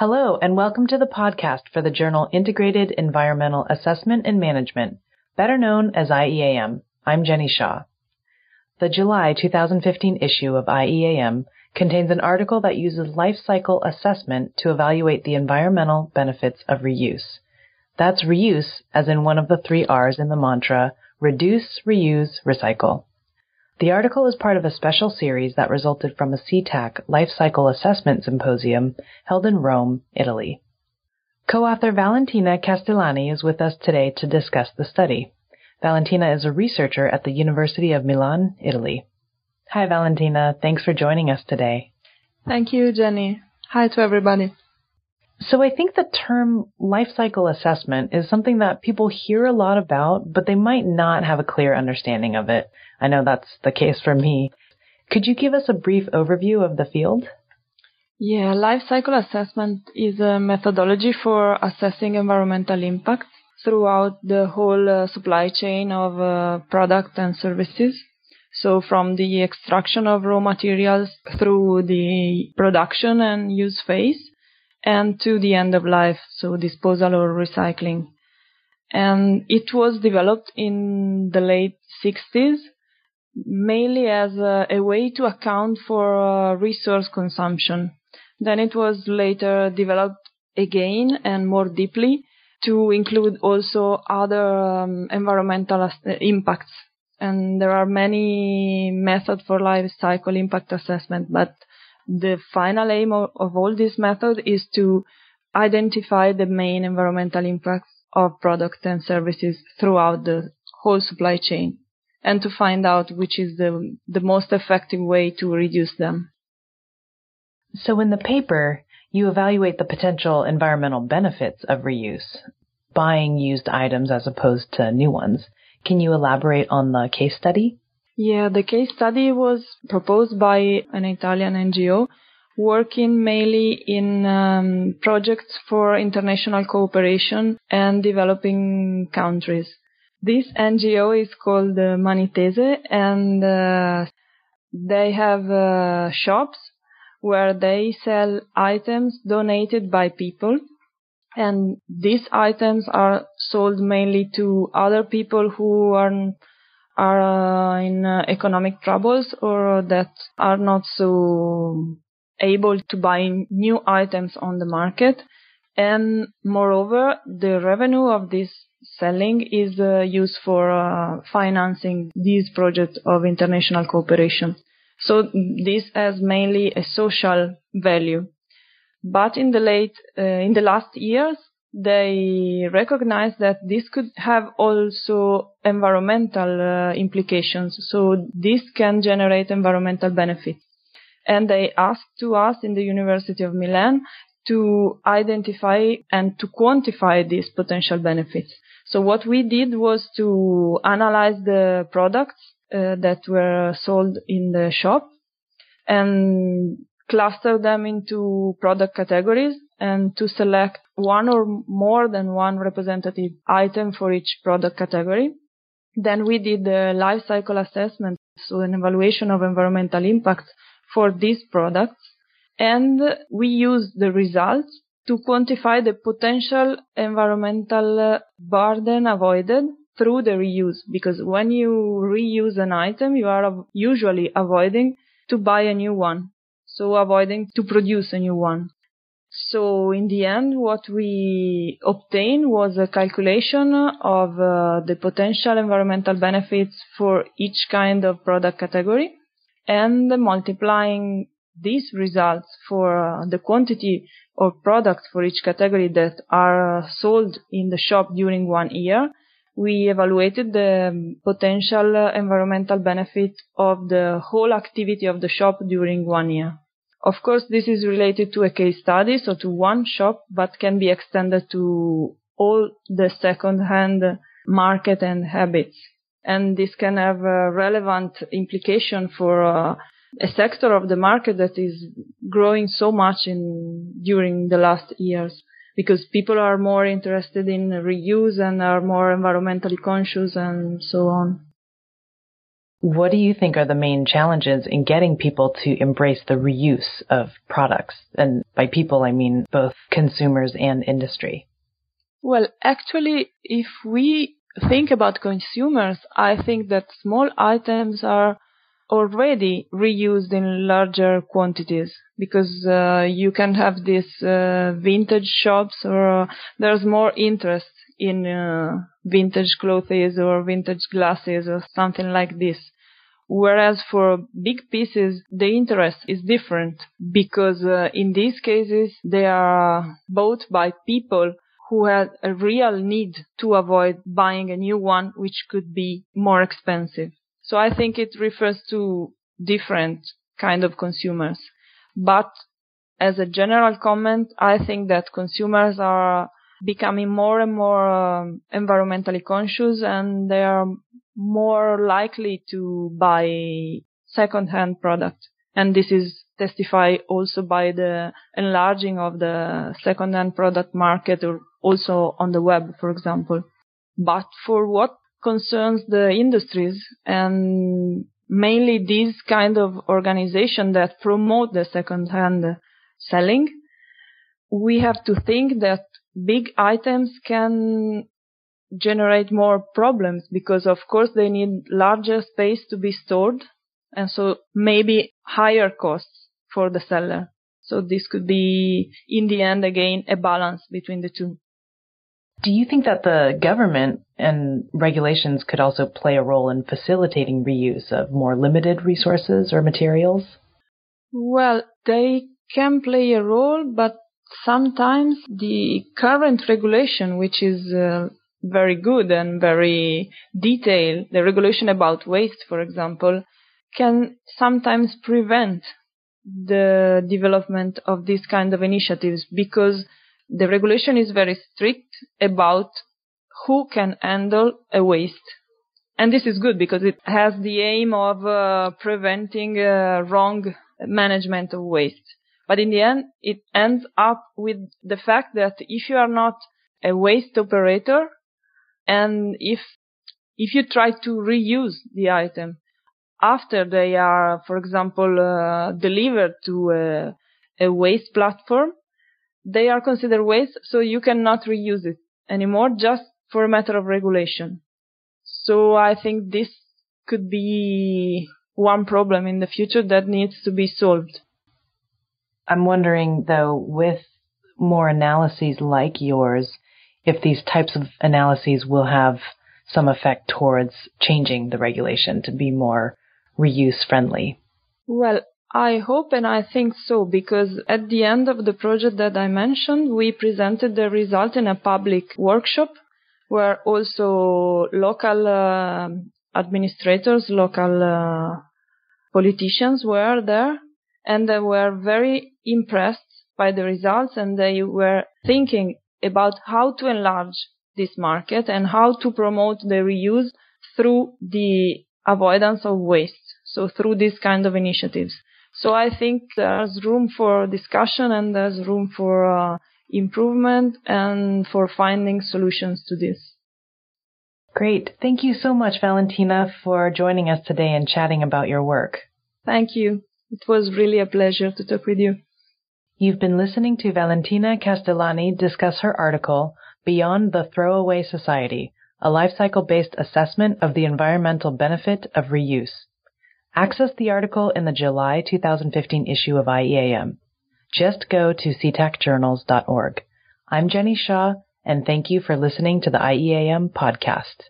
Hello, and welcome to the podcast for the journal Integrated Environmental Assessment and Management, better known as IEAM. I'm Jenny Shaw. The July 2015 issue of IEAM contains an article that uses life cycle assessment to evaluate the environmental benefits of reuse. That's reuse as in one of the three R's in the mantra reduce, reuse, recycle. The article is part of a special series that resulted from a SETAC Life Cycle Assessment Symposium held in Rome, Italy. Co-author Valentina Castellani is with us today to discuss the study. Valentina is a researcher at the University of Milan, Italy. Hi, Valentina. Thanks for joining us today. Thank you, Jenny. Hi to everybody. So I think the term life cycle assessment is something that people hear a lot about, but they might not have a clear understanding of it. I know that's the case for me. Could you give us a brief overview of the field? Yeah, life cycle assessment is a methodology for assessing environmental impact throughout the whole uh, supply chain of uh, products and services. So from the extraction of raw materials through the production and use phase and to the end of life, so disposal or recycling. And it was developed in the late 60s mainly as a, a way to account for uh, resource consumption. Then it was later developed again and more deeply to include also other um, environmental impacts. And there are many methods for life cycle impact assessment, but the final aim of, of all this method is to identify the main environmental impacts of products and services throughout the whole supply chain and to find out which is the, the most effective way to reduce them. So in the paper, you evaluate the potential environmental benefits of reuse, buying used items as opposed to new ones. Can you elaborate on the case study? Yeah, the case study was proposed by an Italian NGO working mainly in um, projects for international cooperation and developing countries. This NGO is called uh, Mani Tese and uh, they have uh, shops where they sell items donated by people and these items are sold mainly to other people who are are uh, in uh, economic troubles or that are not so able to buy new items on the market and moreover the revenue of this selling is uh, used for uh, financing these projects of international cooperation. So this has mainly a social value. But in the late, uh, in the last years, they recognize that this could have also environmental uh, implications. So this can generate environmental benefits. And they asked to us in the University of Milan to identify and to quantify these potential benefits. So what we did was to analyze the products uh, that were sold in the shop and cluster them into product categories and to select one or more than one representative item for each product category. Then we did the life cycle assessment, so an evaluation of environmental impact for these products. And we used the results to quantify the potential environmental uh, burden avoided through the reuse. Because when you reuse an item, you are usually avoiding to buy a new one. So avoiding to produce a new one. So in the end, what we obtained was a calculation of uh, the potential environmental benefits for each kind of product category and multiplying these results for uh, the quantity of products for each category that are uh, sold in the shop during one year, we evaluated the potential uh, environmental benefit of the whole activity of the shop during one year. Of course, this is related to a case study, so to one shop, but can be extended to all the second-hand market and habits. And this can have a relevant implication for uh, a sector of the market that is growing so much in during the last years because people are more interested in reuse and are more environmentally conscious and so on. What do you think are the main challenges in getting people to embrace the reuse of products? And by people, I mean both consumers and industry. Well, actually, if we think about consumers, I think that small items are already reused in larger quantities because uh, you can have these uh, vintage shops or uh, there's more interest in uh, vintage clothes or vintage glasses or something like this. Whereas for big pieces, the interest is different because uh, in these cases, they are bought by people who had a real need to avoid buying a new one, which could be more expensive. So I think it refers to different kind of consumers. But as a general comment, I think that consumers are becoming more and more um, environmentally conscious and they are more likely to buy second-hand products. And this is testified also by the enlarging of the second-hand product market or also on the web, for example. But for what concerns the industries and mainly these kind of organization that promote the second-hand selling, we have to think that big items can generate more problems because of course they need larger space to be stored and so maybe higher costs for the seller. So this could be in the end again a balance between the two. Do you think that the government and regulations could also play a role in facilitating reuse of more limited resources or materials? Well, they can play a role, but sometimes the current regulation, which is uh, very good and very detailed, the regulation about waste, for example, can sometimes prevent the development of these kind of initiatives because the regulation is very strict about who can handle a waste. And this is good because it has the aim of uh, preventing uh, wrong management of waste. But in the end, it ends up with the fact that if you are not a waste operator and if, if you try to reuse the item after they are, for example, uh, delivered to a, a waste platform, they are considered waste, so you cannot reuse it anymore just for a matter of regulation. So I think this could be one problem in the future that needs to be solved. I'm wondering though, with more analyses like yours, if these types of analyses will have some effect towards changing the regulation to be more reuse friendly. Well, I hope and I think so because at the end of the project that I mentioned, we presented the result in a public workshop where also local uh, administrators, local uh, politicians were there and they were very impressed by the results and they were thinking about how to enlarge this market and how to promote the reuse through the avoidance of waste. So through these kind of initiatives. So I think there's room for discussion and there's room for uh, improvement and for finding solutions to this. Great. Thank you so much, Valentina, for joining us today and chatting about your work. Thank you. It was really a pleasure to talk with you. You've been listening to Valentina Castellani discuss her article, Beyond the Throwaway Society, a life cycle based assessment of the environmental benefit of reuse. Access the article in the July 2015 issue of IEAM. Just go to setacjournals.org. I'm Jenny Shaw, and thank you for listening to the IEAM podcast.